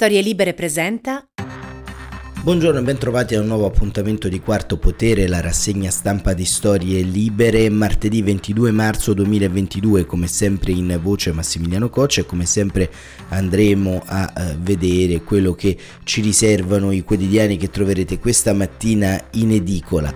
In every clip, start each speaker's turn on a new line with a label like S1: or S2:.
S1: Storie Libere presenta.
S2: Buongiorno e bentrovati a un nuovo appuntamento di Quarto Potere, la rassegna stampa di Storie Libere, martedì 22 marzo 2022, come sempre in voce Massimiliano Coccia e come sempre andremo a uh, vedere quello che ci riservano i quotidiani che troverete questa mattina in edicola.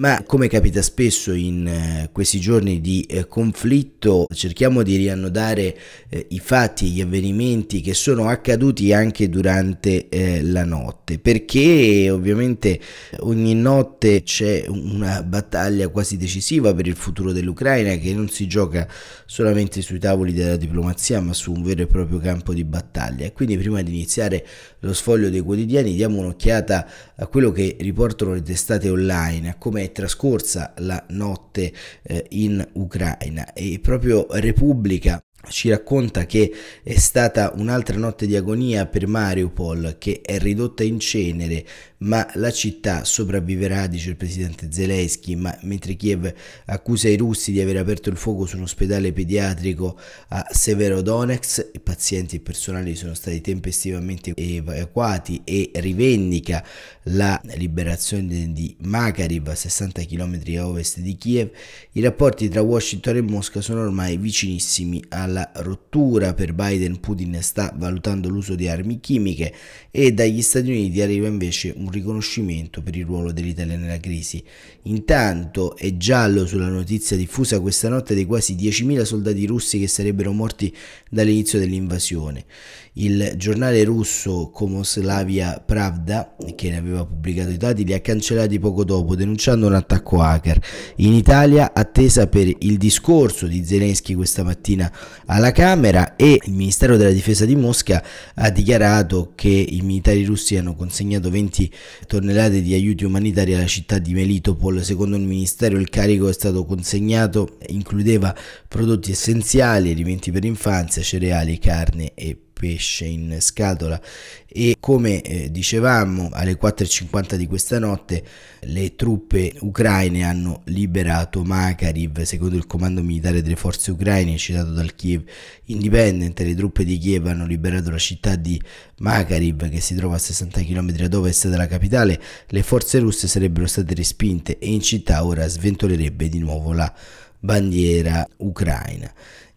S2: Ma come capita spesso in eh, questi giorni di eh, conflitto, cerchiamo di riannodare eh, i fatti, gli avvenimenti che sono accaduti anche durante la notte, perché ovviamente ogni notte c'è una battaglia quasi decisiva per il futuro dell'Ucraina che non si gioca solamente sui tavoli della diplomazia, ma su un vero e proprio campo di battaglia. E quindi prima di iniziare lo sfoglio dei quotidiani diamo un'occhiata a quello che riportano le testate online, a come trascorsa la notte eh, in Ucraina. E proprio Repubblica ci racconta che è stata un'altra notte di agonia per Mariupol che è ridotta in cenere ma la città sopravviverà, dice il presidente Zelensky, ma mentre Kiev accusa i russi di aver aperto il fuoco su un ospedale pediatrico a Severodonetsk, i pazienti e personali sono stati tempestivamente evacuati e rivendica la liberazione di Makariv a 60 km a ovest di Kiev, i rapporti tra Washington e Mosca sono ormai vicinissimi alla rottura. Per Biden Putin sta valutando l'uso di armi chimiche e dagli Stati Uniti arriva invece un riconoscimento per il ruolo dell'Italia nella crisi. Intanto è giallo sulla notizia diffusa questa notte dei quasi 10.000 soldati russi che sarebbero morti dall'inizio dell'invasione. Il giornale russo Komoslavia Pravda, che ne aveva pubblicato i dati, li ha cancellati poco dopo, denunciando un attacco hacker. In Italia, attesa per il discorso di Zelensky questa mattina alla Camera e il Ministero della Difesa di Mosca ha dichiarato che i militari russi hanno consegnato 20 tonnellate di aiuti umanitari alla città di Melitopol. Secondo il Ministero il carico è stato consegnato, includeva prodotti essenziali, alimenti per infanzia, cereali, carne e pesce in scatola. E come eh, dicevamo alle 4.50 di questa notte le truppe ucraine hanno liberato Makariv secondo il comando militare delle forze ucraine citato dal Kiev Independent le truppe di Kiev hanno liberato la città di Makariv che si trova a 60 km ad ovest della capitale. Le forze russe sarebbero state respinte e in città ora sventolerebbe di nuovo la bandiera ucraina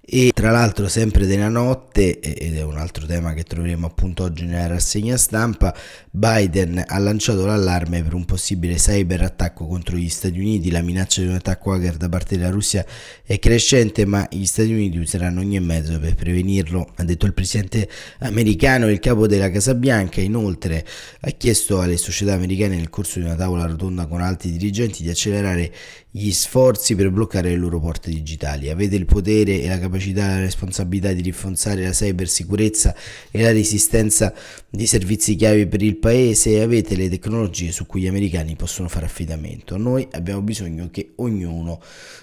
S2: e tra l'altro sempre della notte, ed è un altro tema che troveremo appunto oggi nella rassegna stampa, Biden ha lanciato l'allarme per un possibile cyberattacco contro gli Stati Uniti, la minaccia di un attacco hacker da parte della Russia è crescente ma gli Stati Uniti useranno ogni mezzo per prevenirlo, ha detto il presidente americano, il capo della Casa Bianca, inoltre ha chiesto alle società americane nel corso di una tavola rotonda con altri dirigenti di accelerare gli sforzi per bloccare le loro porte digitali. Avete il potere e la capacità e la responsabilità di rinforzare la cybersicurezza e la resistenza di servizi chiavi per il paese e avete le tecnologie su cui gli americani possono fare affidamento. Noi abbiamo bisogno che ognuno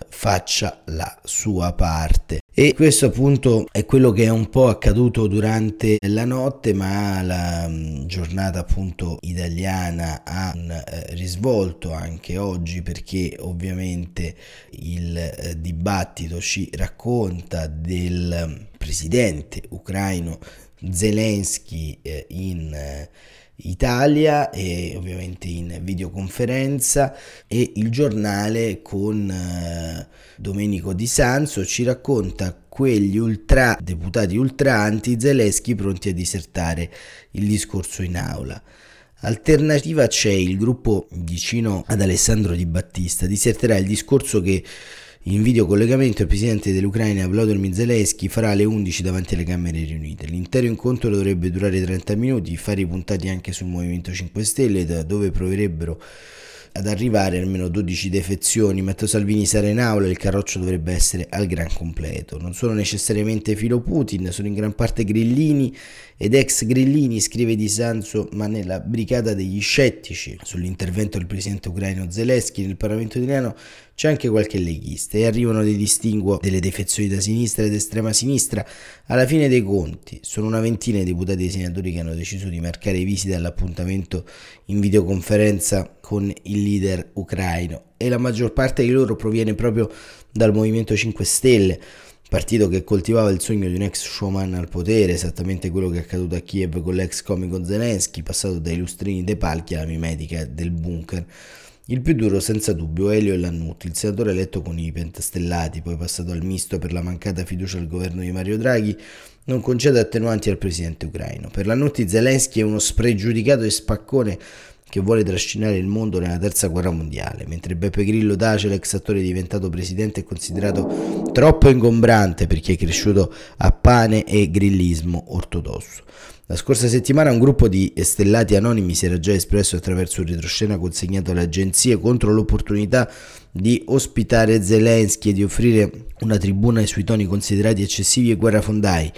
S2: faccia la sua parte. E questo appunto è quello che è un po' accaduto durante la notte, ma la mm, giornata appunto italiana ha un eh, risvolto anche oggi perché ovviamente il eh, dibattito ci racconta del mm, presidente ucraino Zelensky eh, in Italia e ovviamente in videoconferenza e il giornale con eh, Domenico Di Sanzo ci racconta quegli ultra deputati ultra anti Zelensky pronti a disertare il discorso in aula. Alternativa c'è il gruppo vicino ad Alessandro Di Battista diserterà il discorso che in videocollegamento il presidente dell'Ucraina Vladimir Zelensky farà alle 11 davanti alle Camere riunite. L'intero incontro dovrebbe durare 30 minuti, fari puntati anche sul Movimento 5 Stelle, da dove proverebbero ad arrivare almeno 12 defezioni. Matteo Salvini sarà in aula e il carroccio dovrebbe essere al gran completo. Non sono necessariamente filo Putin, sono in gran parte grillini ed ex grillini, scrive Di Sanzo, ma nella brigata degli scettici sull'intervento del presidente ucraino Zelensky nel Parlamento italiano c'è anche qualche leghista e arrivano dei distinguo delle defezioni da sinistra ed estrema sinistra. Alla fine dei conti sono una ventina i deputati e senatori che hanno deciso di marcare i visi dall'appuntamento in videoconferenza con il leader ucraino e la maggior parte di loro proviene proprio dal Movimento 5 Stelle partito che coltivava il sogno di un ex showman al potere, esattamente quello che è accaduto a Kiev con l'ex comico Zelensky, passato dai lustrini dei palchi alla mimetica del bunker. Il più duro senza dubbio Elio e Lannutti, il senatore eletto con i pentastellati, poi passato al misto per la mancata fiducia al governo di Mario Draghi, non concede attenuanti al presidente ucraino. Per Lannutti Zelensky è uno spregiudicato e spaccone che vuole trascinare il mondo nella terza guerra mondiale, mentre Beppe Grillo Dace, l'ex attore diventato presidente, è considerato troppo ingombrante perché è cresciuto a pane e grillismo ortodosso. La scorsa settimana un gruppo di stellati anonimi si era già espresso attraverso un retroscena consegnato alle agenzie contro l'opportunità di ospitare Zelensky e di offrire una tribuna ai suoi toni considerati eccessivi e guerrafondai.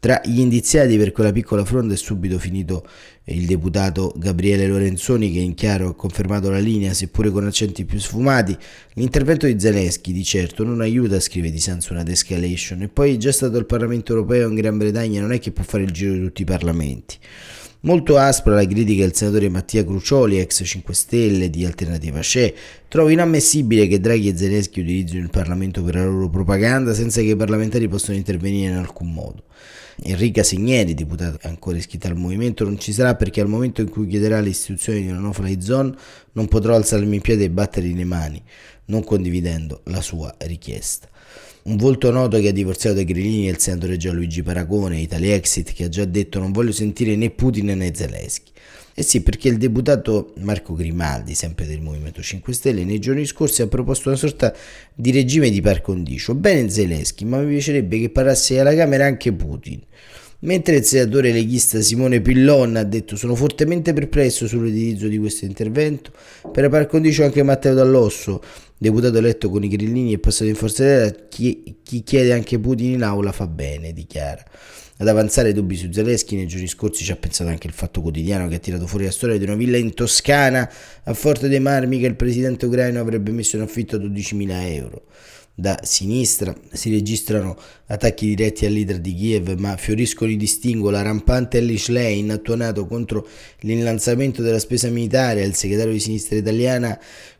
S2: Tra gli indiziati per quella piccola fronda è subito finito il deputato Gabriele Lorenzoni che in chiaro ha confermato la linea, seppure con accenti più sfumati. L'intervento di Zelensky di certo non aiuta, scrive Di Sanzo, una de-escalation. E poi già stato il Parlamento europeo in Gran Bretagna, non è che può fare il giro di tutti i parlamenti. Molto aspra la critica del senatore Mattia Crucioli, ex 5 Stelle di Alternativa C'è. Trovo inammissibile che Draghi e Zelensky utilizzino il Parlamento per la loro propaganda senza che i parlamentari possano intervenire in alcun modo. Enrica Signeri, deputata ancora iscritta al movimento, non ci sarà perché al momento in cui chiederà l'istituzione di una no-fly zone non potrò alzarmi in piedi e battergli le mani, non condividendo la sua richiesta. Un volto noto che ha divorziato dai grillini è il senatore Gianluigi Paragone, Italia Exit, che ha già detto non voglio sentire né Putin né Zelensky. Eh sì, perché il deputato Marco Grimaldi, sempre del Movimento 5 Stelle, nei giorni scorsi ha proposto una sorta di regime di par condicio. Bene Zelensky, ma mi piacerebbe che parlasse alla Camera anche Putin. Mentre il senatore leghista Simone Pillon ha detto sono fortemente perplesso sull'utilizzo di questo intervento, per par condicio anche Matteo Dall'Osso, deputato eletto con i grillini e passato in Forza Italia, chi, chi chiede anche Putin in aula fa bene, dichiara. Ad avanzare dubbi su Zelensky nei giorni scorsi ci ha pensato anche il Fatto Quotidiano che ha tirato fuori la storia di una villa in Toscana a Forte dei Marmi che il presidente ucraino avrebbe messo in affitto a 12.000 euro. Da sinistra si registrano attacchi diretti al leader di Kiev, ma fioriscono i distinguo. La rampante Elish Lane attuato contro l'innalzamento della spesa militare, il segretario di sinistra italiana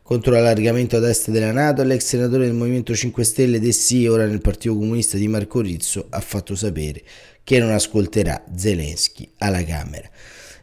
S2: contro l'allargamento ad est della Nato, l'ex senatore del Movimento 5 Stelle Dessi, ora nel Partito Comunista di Marco Rizzo, ha fatto sapere che non ascolterà Zelensky alla Camera.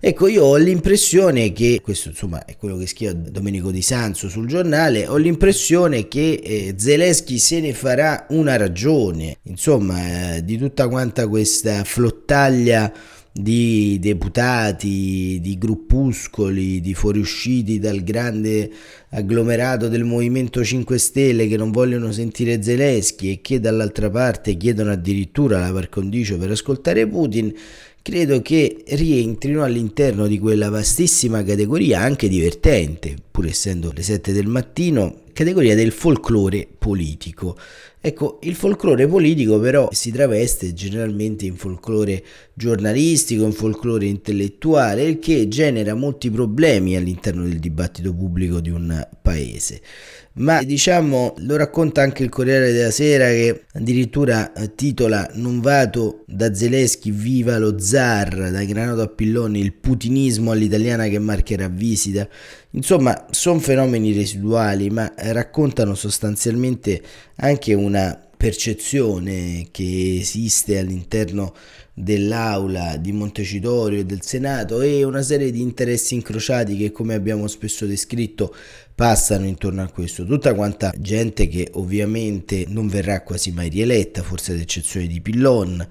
S2: Ecco, io ho l'impressione che, questo insomma è quello che scrive Domenico Di Sanzo sul giornale, ho l'impressione che eh, Zelensky se ne farà una ragione, insomma, eh, di tutta quanta questa flottaglia di deputati, di gruppuscoli, di fuoriusciti dal grande agglomerato del Movimento 5 Stelle che non vogliono sentire Zelensky e che dall'altra parte chiedono addirittura la par condicio per ascoltare Putin, credo che rientrino all'interno di quella vastissima categoria, anche divertente, pur essendo le 7 del mattino, categoria del folklore politico. Ecco, il folklore politico però si traveste generalmente in folklore giornalistico, in folklore intellettuale, il che genera molti problemi all'interno del dibattito pubblico di un paese. Ma diciamo lo racconta anche il Corriere della Sera che addirittura eh, titola non vato da Zelensky viva lo zar da Granato a Pilloni il putinismo all'italiana che marcherà visita insomma sono fenomeni residuali ma raccontano sostanzialmente anche una percezione che esiste all'interno dell'aula di Montecitorio e del Senato e una serie di interessi incrociati che come abbiamo spesso descritto passano intorno a questo. Tutta quanta gente che ovviamente non verrà quasi mai rieletta, forse ad eccezione di Pillon,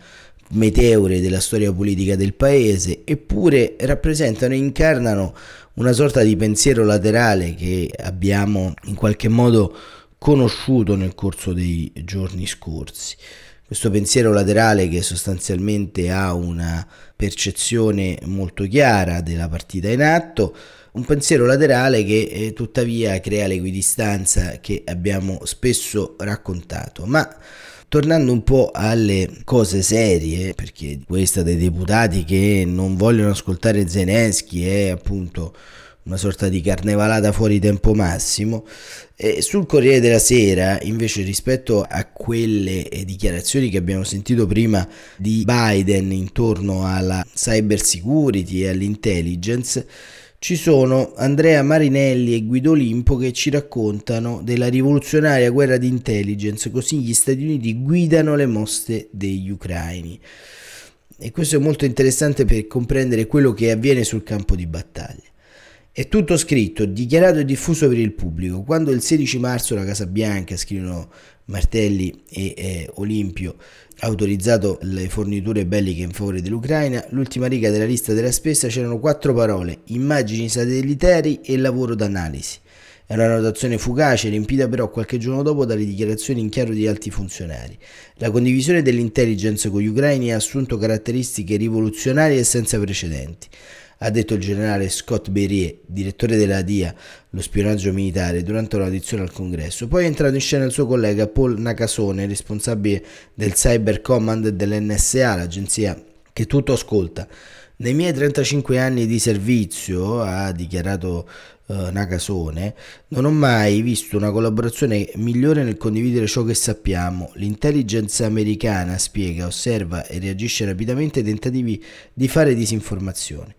S2: meteore della storia politica del paese, eppure rappresentano e incarnano una sorta di pensiero laterale che abbiamo in qualche modo conosciuto nel corso dei giorni scorsi. Questo pensiero laterale che sostanzialmente ha una percezione molto chiara della partita in atto, un pensiero laterale che eh, tuttavia crea l'equidistanza che abbiamo spesso raccontato. Ma tornando un po' alle cose serie, perché questa dei deputati che non vogliono ascoltare Zelensky è appunto una sorta di carnevalata fuori tempo massimo. E sul Corriere della Sera, invece, rispetto a quelle eh, dichiarazioni che abbiamo sentito prima di Biden intorno alla cyber security e all'intelligence, ci sono Andrea Marinelli e Guido Limpo che ci raccontano della rivoluzionaria guerra di intelligence, così gli Stati Uniti guidano le mosse degli ucraini. E questo è molto interessante per comprendere quello che avviene sul campo di battaglia. È tutto scritto, dichiarato e diffuso per il pubblico. Quando il 16 marzo la Casa Bianca, scrivono Martelli e eh, Olimpio, ha autorizzato le forniture belliche in favore dell'Ucraina, l'ultima riga della lista della spesa c'erano quattro parole, immagini satellitari e lavoro d'analisi. È una notazione fugace, riempita però qualche giorno dopo dalle dichiarazioni in chiaro di alti funzionari. La condivisione dell'intelligence con gli ucraini ha assunto caratteristiche rivoluzionarie e senza precedenti ha detto il generale Scott Berrier, direttore della DIA, lo spionaggio militare, durante un'audizione al congresso. Poi è entrato in scena il suo collega Paul Nakasone, responsabile del Cyber Command dell'NSA, l'agenzia che tutto ascolta. Nei miei 35 anni di servizio, ha dichiarato uh, Nakasone, non ho mai visto una collaborazione migliore nel condividere ciò che sappiamo. L'intelligence americana spiega, osserva e reagisce rapidamente ai tentativi di fare disinformazione.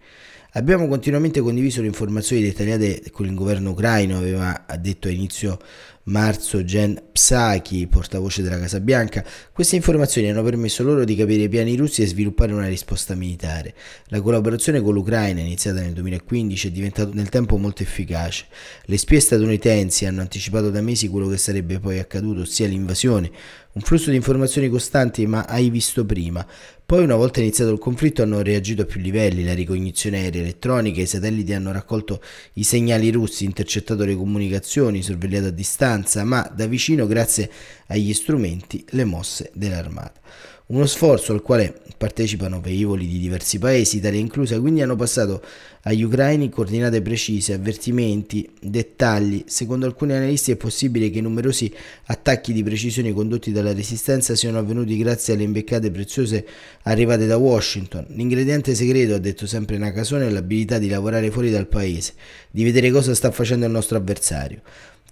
S2: Abbiamo continuamente condiviso le informazioni dettagliate con il governo ucraino, aveva detto a inizio marzo Jen Psaki, portavoce della Casa Bianca. Queste informazioni hanno permesso loro di capire i piani russi e sviluppare una risposta militare. La collaborazione con l'Ucraina, iniziata nel 2015, è diventata nel tempo molto efficace. Le spie statunitensi hanno anticipato da mesi quello che sarebbe poi accaduto, ossia l'invasione. Un flusso di informazioni costanti, ma hai visto prima. Poi, una volta iniziato il conflitto, hanno reagito a più livelli, la ricognizione aerea elettronica, i satelliti hanno raccolto i segnali russi, intercettato le comunicazioni, sorvegliato a distanza, ma da vicino, grazie agli strumenti, le mosse dell'armata. Uno sforzo al quale partecipano velivoli di diversi paesi, Italia inclusa, quindi hanno passato agli ucraini coordinate precise, avvertimenti, dettagli. Secondo alcuni analisti è possibile che numerosi attacchi di precisione condotti dalla resistenza siano avvenuti grazie alle imbeccate preziose arrivate da Washington. L'ingrediente segreto, ha detto sempre Nakasone, è l'abilità di lavorare fuori dal paese, di vedere cosa sta facendo il nostro avversario.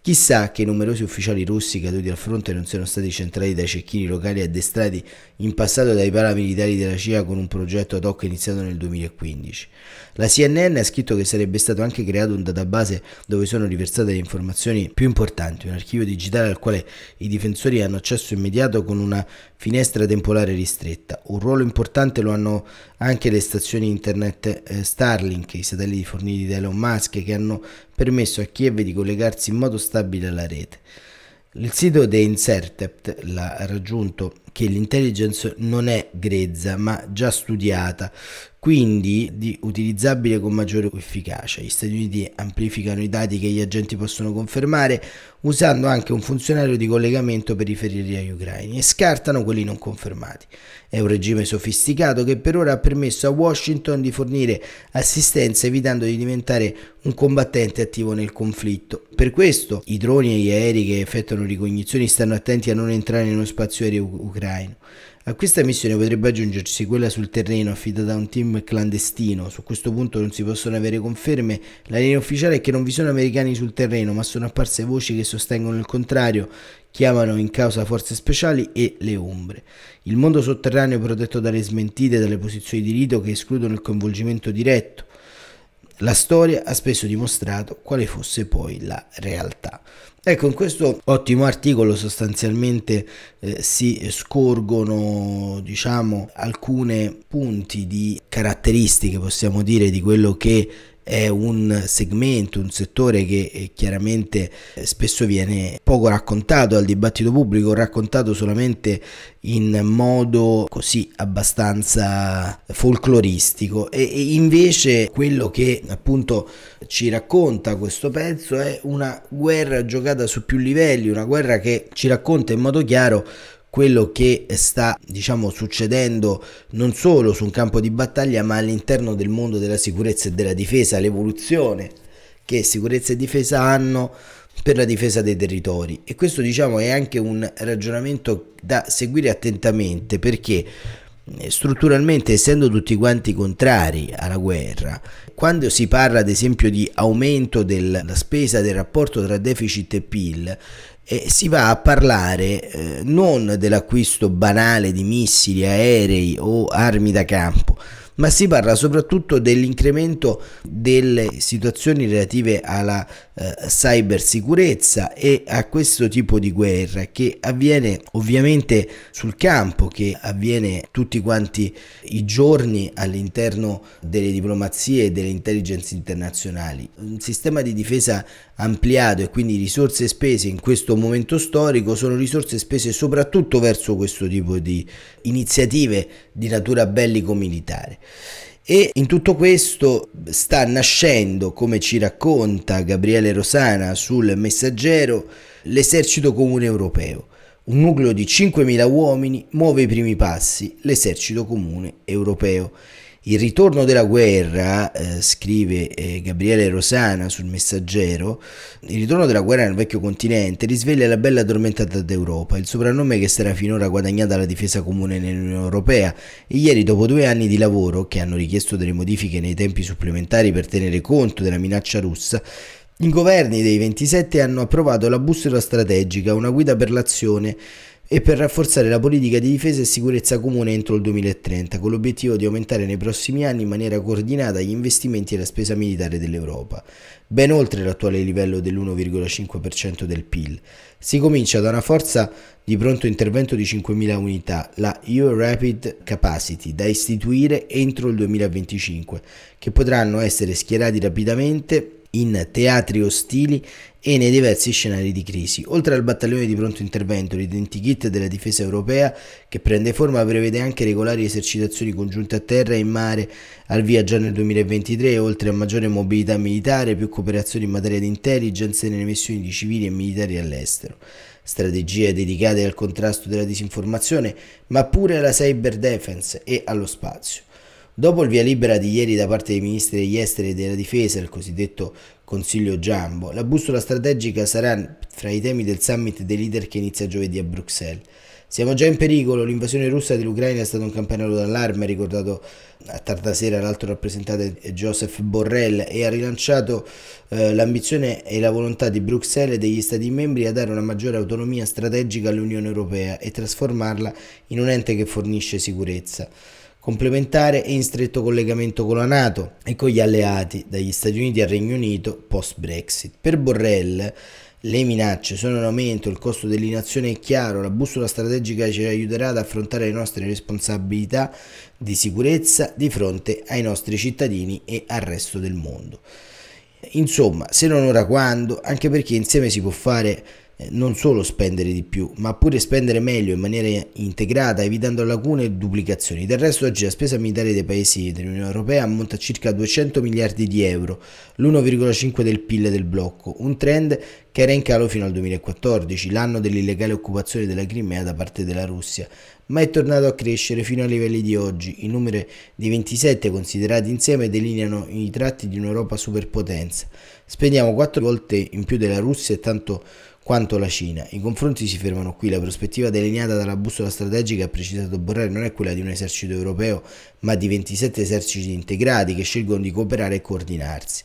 S2: Chissà che i numerosi ufficiali russi caduti al fronte non siano stati centrati dai cecchini locali addestrati in passato dai paramilitari della CIA con un progetto ad hoc iniziato nel 2015. La CNN ha scritto che sarebbe stato anche creato un database dove sono riversate le informazioni più importanti, un archivio digitale al quale i difensori hanno accesso immediato con una finestra temporale ristretta. Un ruolo importante lo hanno anche le stazioni internet eh, Starlink, i satelliti forniti da Elon Musk che hanno permesso a Kiev di collegarsi in modo stabile alla rete. Il sito The Intercept l'ha raggiunto che l'intelligence non è grezza ma già studiata, quindi di utilizzabile con maggiore efficacia. Gli Stati Uniti amplificano i dati che gli agenti possono confermare usando anche un funzionario di collegamento per riferirli agli ucraini e scartano quelli non confermati. È un regime sofisticato che per ora ha permesso a Washington di fornire assistenza evitando di diventare un combattente attivo nel conflitto. Per questo i droni e gli aerei che effettuano ricognizioni stanno attenti a non entrare nello spazio aereo ucraino. A questa missione potrebbe aggiungersi quella sul terreno affidata da un team clandestino. Su questo punto non si possono avere conferme. La linea ufficiale è che non vi sono americani sul terreno, ma sono apparse voci che sostengono il contrario, chiamano in causa forze speciali e le ombre. Il mondo sotterraneo è protetto dalle smentite, dalle posizioni di rito che escludono il coinvolgimento diretto. La storia ha spesso dimostrato quale fosse poi la realtà. Ecco, in questo ottimo articolo sostanzialmente eh, si scorgono, diciamo, alcuni punti di caratteristiche, possiamo dire, di quello che è un segmento, un settore che eh, chiaramente eh, spesso viene poco raccontato al dibattito pubblico, raccontato solamente in modo così abbastanza folcloristico. E, invece quello che appunto ci racconta questo pezzo è una guerra giocata su più livelli, una guerra che ci racconta in modo chiaro quello che sta diciamo succedendo non solo su un campo di battaglia ma all'interno del mondo della sicurezza e della difesa, l'evoluzione che sicurezza e difesa hanno per la difesa dei territori. E questo diciamo è anche un ragionamento da seguire attentamente perché eh, strutturalmente essendo tutti quanti contrari alla guerra quando si parla ad esempio di aumento della spesa del rapporto tra deficit e PIL e si va a parlare eh, non dell'acquisto banale di missili, aerei o armi da campo, ma si parla soprattutto dell'incremento delle situazioni relative alla eh, cybersicurezza e a questo tipo di guerra che avviene ovviamente sul campo, che avviene tutti quanti i giorni all'interno delle diplomazie e delle intelligence internazionali. Un sistema di difesa ampliato e quindi risorse spese in questo momento storico sono risorse spese soprattutto verso questo tipo di iniziative di natura bellico-militare. E in tutto questo sta nascendo, come ci racconta Gabriele Rosana sul Messaggero, l'esercito comune europeo. Un nucleo di 5.000 uomini muove i primi passi, l'esercito comune europeo. Il ritorno della guerra, eh, scrive eh, Gabriele Rosana sul Messaggero, il ritorno della guerra nel vecchio continente risveglia la bella addormentata d'Europa, il soprannome che sarà finora guadagnata alla difesa comune nell'Unione Europea e ieri dopo due anni di lavoro, che hanno richiesto delle modifiche nei tempi supplementari per tenere conto della minaccia russa, i governi dei 27 hanno approvato la bussola strategica, una guida per l'azione e per rafforzare la politica di difesa e sicurezza comune entro il 2030, con l'obiettivo di aumentare nei prossimi anni in maniera coordinata gli investimenti e la spesa militare dell'Europa, ben oltre l'attuale livello dell'1,5% del PIL. Si comincia da una forza di pronto intervento di 5.000 unità, la EU Rapid Capacity, da istituire entro il 2025, che potranno essere schierati rapidamente in teatri ostili e nei diversi scenari di crisi. Oltre al battaglione di pronto intervento, l'identikit della difesa europea, che prende forma, prevede anche regolari esercitazioni congiunte a terra e in mare al via già nel 2023, oltre a maggiore mobilità militare, più cooperazione in materia di intelligence nelle missioni di civili e militari all'estero strategie dedicate al contrasto della disinformazione, ma pure alla cyber defense e allo spazio. Dopo il via libera di ieri da parte dei ministri degli esteri e della difesa, il cosiddetto Consiglio Giambo, la bussola strategica sarà fra i temi del summit dei leader che inizia giovedì a Bruxelles. Siamo già in pericolo, l'invasione russa dell'Ucraina è stato un campanello d'allarme, ricordato a tarda sera l'alto rappresentante Joseph Borrell, e ha rilanciato eh, l'ambizione e la volontà di Bruxelles e degli Stati membri a dare una maggiore autonomia strategica all'Unione Europea e trasformarla in un ente che fornisce sicurezza complementare e in stretto collegamento con la Nato e con gli alleati, dagli Stati Uniti al Regno Unito post-Brexit. Per Borrell le minacce sono in aumento, il costo dell'inazione è chiaro, la bussola strategica ci aiuterà ad affrontare le nostre responsabilità di sicurezza di fronte ai nostri cittadini e al resto del mondo. Insomma, se non ora quando, anche perché insieme si può fare non solo spendere di più, ma pure spendere meglio in maniera integrata, evitando lacune e duplicazioni. Del resto oggi la spesa militare dei paesi dell'Unione Europea ammonta a circa 200 miliardi di euro, l'1,5 del PIL del blocco, un trend che era in calo fino al 2014, l'anno dell'illegale occupazione della Crimea da parte della Russia, ma è tornato a crescere fino ai livelli di oggi. I numeri di 27 considerati insieme delineano i tratti di un'Europa superpotenza. Spendiamo quattro volte in più della Russia e tanto quanto la Cina. I confronti si fermano qui, la prospettiva delineata dalla bussola strategica, ha precisato Borrell, non è quella di un esercito europeo, ma di 27 eserciti integrati che scelgono di cooperare e coordinarsi.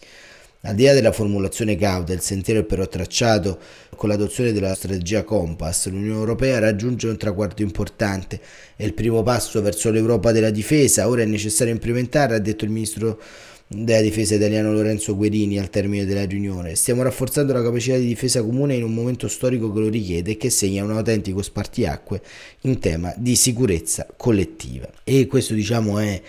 S2: Al di là della formulazione cauta, il sentiero è però tracciato con l'adozione della strategia Compass. L'Unione Europea raggiunge un traguardo importante, è il primo passo verso l'Europa della difesa, ora è necessario implementarla, ha detto il ministro della difesa italiano Lorenzo Guerini al termine della riunione. Stiamo rafforzando la capacità di difesa comune in un momento storico che lo richiede e che segna un autentico spartiacque in tema di sicurezza collettiva. E questo diciamo è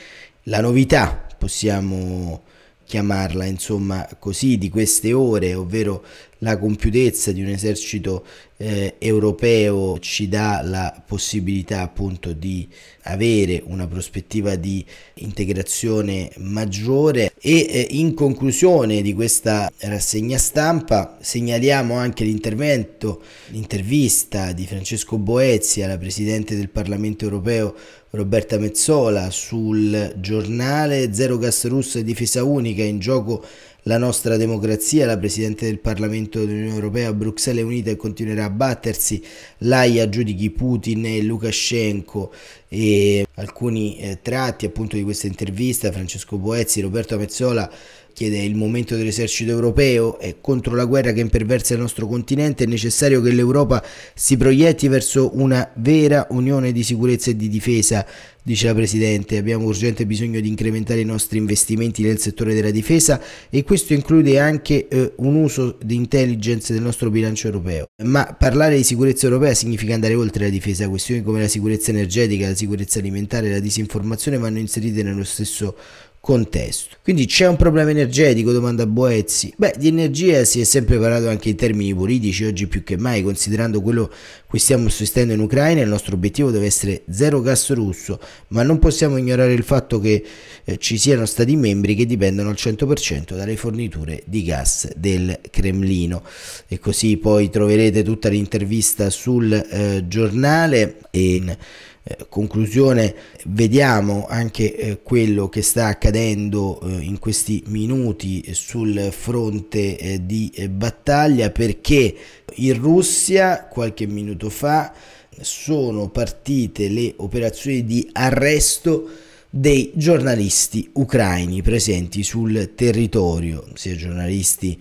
S2: la novità, possiamo chiamarla insomma così di queste ore, ovvero la compiutezza di un esercito eh, europeo ci dà la possibilità appunto di avere una prospettiva di integrazione maggiore. E eh, in conclusione di questa rassegna stampa segnaliamo anche l'intervento, l'intervista di Francesco Boezzi alla Presidente del Parlamento europeo Roberta Mezzola sul giornale Zero gas russo e difesa unica in gioco la nostra democrazia, la Presidente del Parlamento dell'Unione Europea, Bruxelles è unita e continuerà a battersi, l'AIA giudichi Putin e Lukashenko. E alcuni eh, tratti appunto di questa intervista Francesco Boezzi, Roberto Mezzola chiede il momento dell'esercito europeo è contro la guerra che imperversa il nostro continente è necessario che l'Europa si proietti verso una vera unione di sicurezza e di difesa dice la Presidente. Abbiamo urgente bisogno di incrementare i nostri investimenti nel settore della difesa e questo include anche eh, un uso di intelligence del nostro bilancio europeo. Ma parlare di sicurezza europea significa andare oltre la difesa. Questioni come la sicurezza energetica la sicurezza alimentare e la disinformazione vanno inserite nello stesso contesto. Quindi c'è un problema energetico, domanda Boezzi. Beh, di energia si è sempre parlato anche in termini politici, oggi più che mai, considerando quello che stiamo assistendo in Ucraina, il nostro obiettivo deve essere zero gas russo, ma non possiamo ignorare il fatto che eh, ci siano stati membri che dipendono al 100% dalle forniture di gas del Cremlino. E così poi troverete tutta l'intervista sul eh, giornale e eh, conclusione vediamo anche eh, quello che sta accadendo eh, in questi minuti sul fronte eh, di eh, battaglia perché in Russia qualche minuto fa sono partite le operazioni di arresto dei giornalisti ucraini presenti sul territorio, sia giornalisti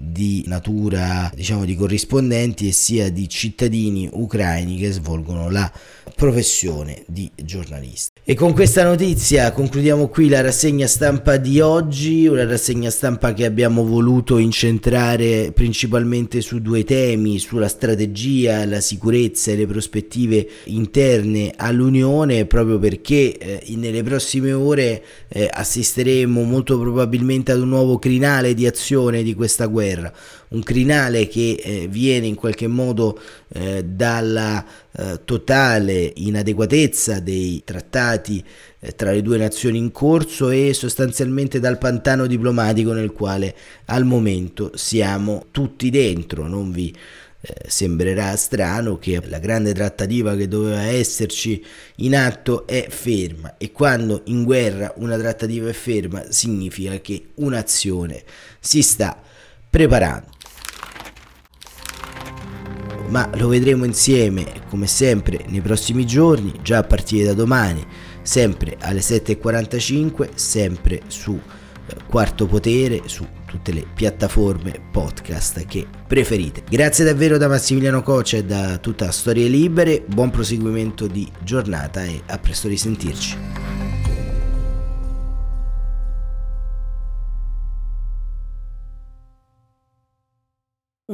S2: di natura diciamo di corrispondenti e sia di cittadini ucraini che svolgono la professione di giornalista. E con questa notizia concludiamo qui la rassegna stampa di oggi, una rassegna stampa che abbiamo voluto incentrare principalmente su due temi, sulla strategia, la sicurezza e le prospettive interne all'Unione, proprio perché eh, nelle prossime ore eh, assisteremo molto probabilmente ad un nuovo crinale di azione di questa guerra, un crinale che eh, viene in qualche modo eh, dalla eh, totale inadeguatezza dei trattati eh, tra le due nazioni in corso e sostanzialmente dal pantano diplomatico nel quale al momento siamo tutti dentro, non vi eh, sembrerà strano che la grande trattativa che doveva esserci in atto è ferma e quando in guerra una trattativa è ferma significa che un'azione si sta preparando. Ma lo vedremo insieme, come sempre, nei prossimi giorni, già a partire da domani, sempre alle 7.45, sempre su eh, Quarto Potere, su tutte le piattaforme podcast che preferite. Grazie davvero da Massimiliano Coce e da tutta Storie Libere, buon proseguimento di giornata e a presto risentirci.